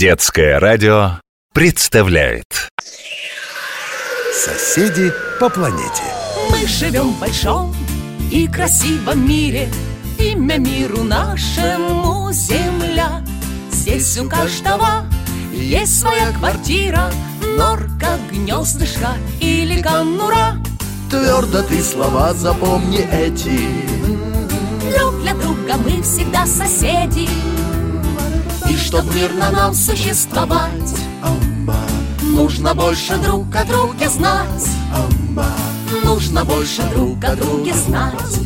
Детское радио представляет. Соседи по планете. Мы живем в большом и красивом мире. Имя миру нашему Земля. Здесь у каждого есть своя квартира. Норка, гнездышко или конура. Твердо ты слова запомни эти. Друг для друга мы всегда соседи И чтоб мирно нам существовать Нужно больше друг о друге знать Нужно больше друг о друге знать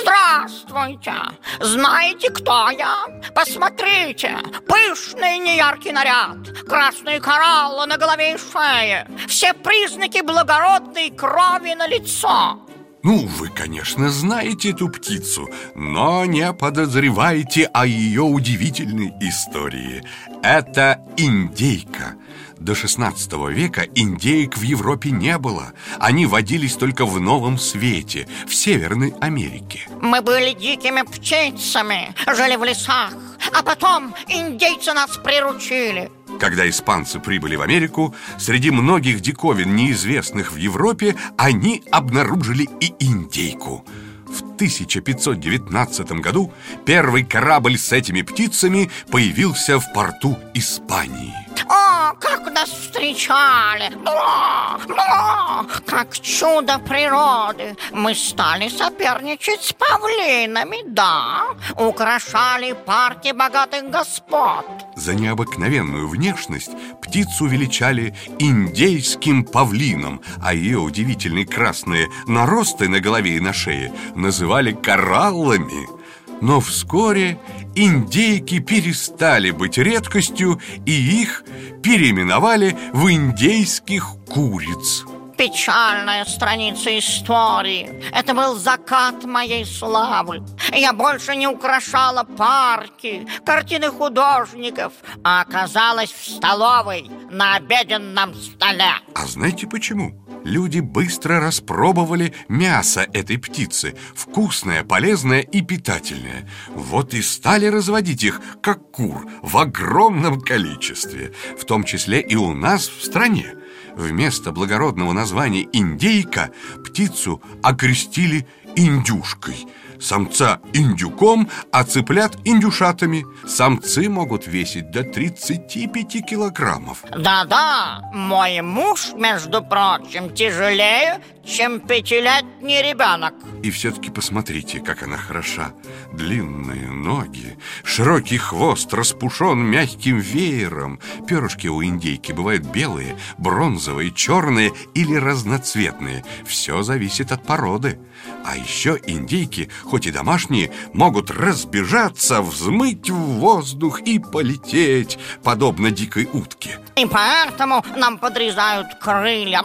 Здравствуйте! Знаете, кто я? Посмотрите! Пышный неяркий наряд, красные кораллы на голове и шее, все признаки благородной крови на лицо. Ну, вы, конечно, знаете эту птицу, но не подозреваете о ее удивительной истории. Это индейка. До 16 века индейк в Европе не было. Они водились только в Новом Свете, в Северной Америке. Мы были дикими птицами, жили в лесах, а потом индейцы нас приручили. Когда испанцы прибыли в Америку, среди многих диковин, неизвестных в Европе, они обнаружили и индейку. В 1519 году первый корабль с этими птицами появился в порту Испании. О, как нас встречали! О, о, как чудо природы! Мы стали соперничать с павлинами, да, украшали парки богатых господ. За необыкновенную внешность птицу величали индейским павлином, а ее удивительные красные наросты на голове и на шее называли кораллами. Но вскоре индейки перестали быть редкостью, и их переименовали в индейских куриц. Печальная страница истории Это был закат моей славы Я больше не украшала парки Картины художников А оказалась в столовой На обеденном столе А знаете почему? Люди быстро распробовали мясо этой птицы Вкусное, полезное и питательное. Вот и стали разводить их, как кур В огромном количестве В том числе и у нас в стране. Вместо благородного названия «индейка» птицу окрестили «индюшкой» Самца индюком, а цыплят индюшатами. Самцы могут весить до 35 килограммов. Да-да, мой муж, между прочим, тяжелее, чем пятилетний ребенок. И все-таки посмотрите, как она хороша. Длинные ноги, широкий хвост распушен мягким веером. Перышки у индейки бывают белые, бронзовые, черные или разноцветные. Все зависит от породы. А еще индейки, хоть и домашние, могут разбежаться, взмыть в воздух и полететь Подобно дикой утке И поэтому нам подрезают крылья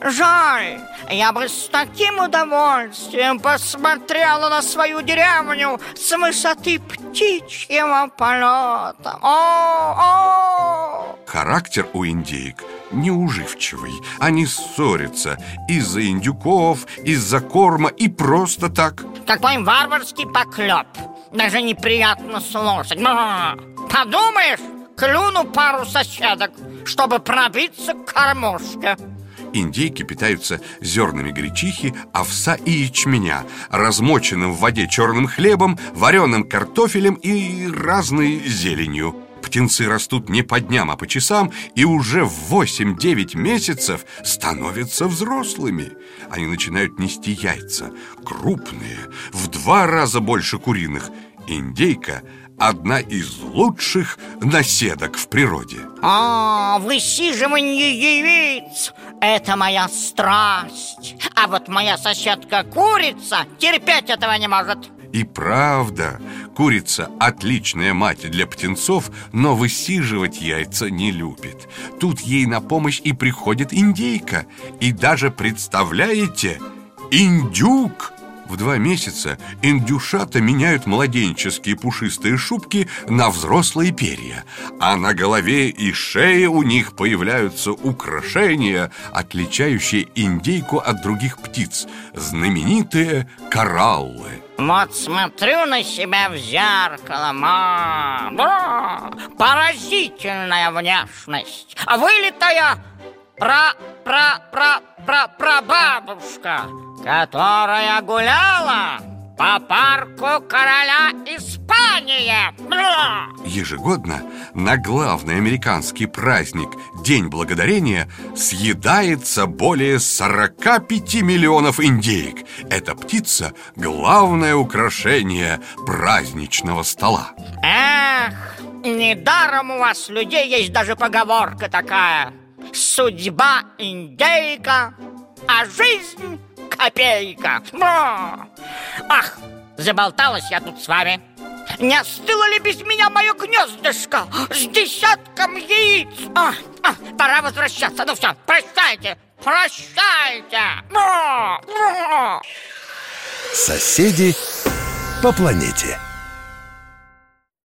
Жаль, я бы с таким удовольствием посмотрела на свою деревню с высоты птичьего полета. О, о! Характер у индейок неуживчивый. Они ссорятся из-за индюков, из-за корма и просто так. Какой варварский поклеп. Даже неприятно слушать. Подумаешь, клюну пару соседок, чтобы пробиться к кормушке. Индейки питаются зернами гречихи, овса и ячменя, размоченным в воде черным хлебом, вареным картофелем и разной зеленью. Птенцы растут не по дням, а по часам и уже в 8-9 месяцев становятся взрослыми. Они начинают нести яйца, крупные, в два раза больше куриных. Индейка – одна из лучших наседок в природе А, высиживание яиц – это моя страсть А вот моя соседка-курица терпеть этого не может и правда, курица – отличная мать для птенцов, но высиживать яйца не любит. Тут ей на помощь и приходит индейка. И даже, представляете, индюк – в два месяца индюшата меняют младенческие пушистые шубки на взрослые перья, а на голове и шее у них появляются украшения, отличающие индейку от других птиц, знаменитые кораллы. Вот смотрю на себя в зеркало, ма, бра, поразительная внешность, вылитая про про про про про бабушка, которая гуляла по парку короля Испании. Бра! Ежегодно на главный американский праздник День Благодарения съедается более 45 миллионов индеек. Эта птица – главное украшение праздничного стола. Эх, недаром у вас, людей, есть даже поговорка такая. Судьба индейка, а жизнь копейка. Бра! Ах, заболталась я тут с вами. Не остыло ли без меня мое гнездышко с десятком яиц? А, а, пора возвращаться. Ну все, прощайте, прощайте. Соседи по планете.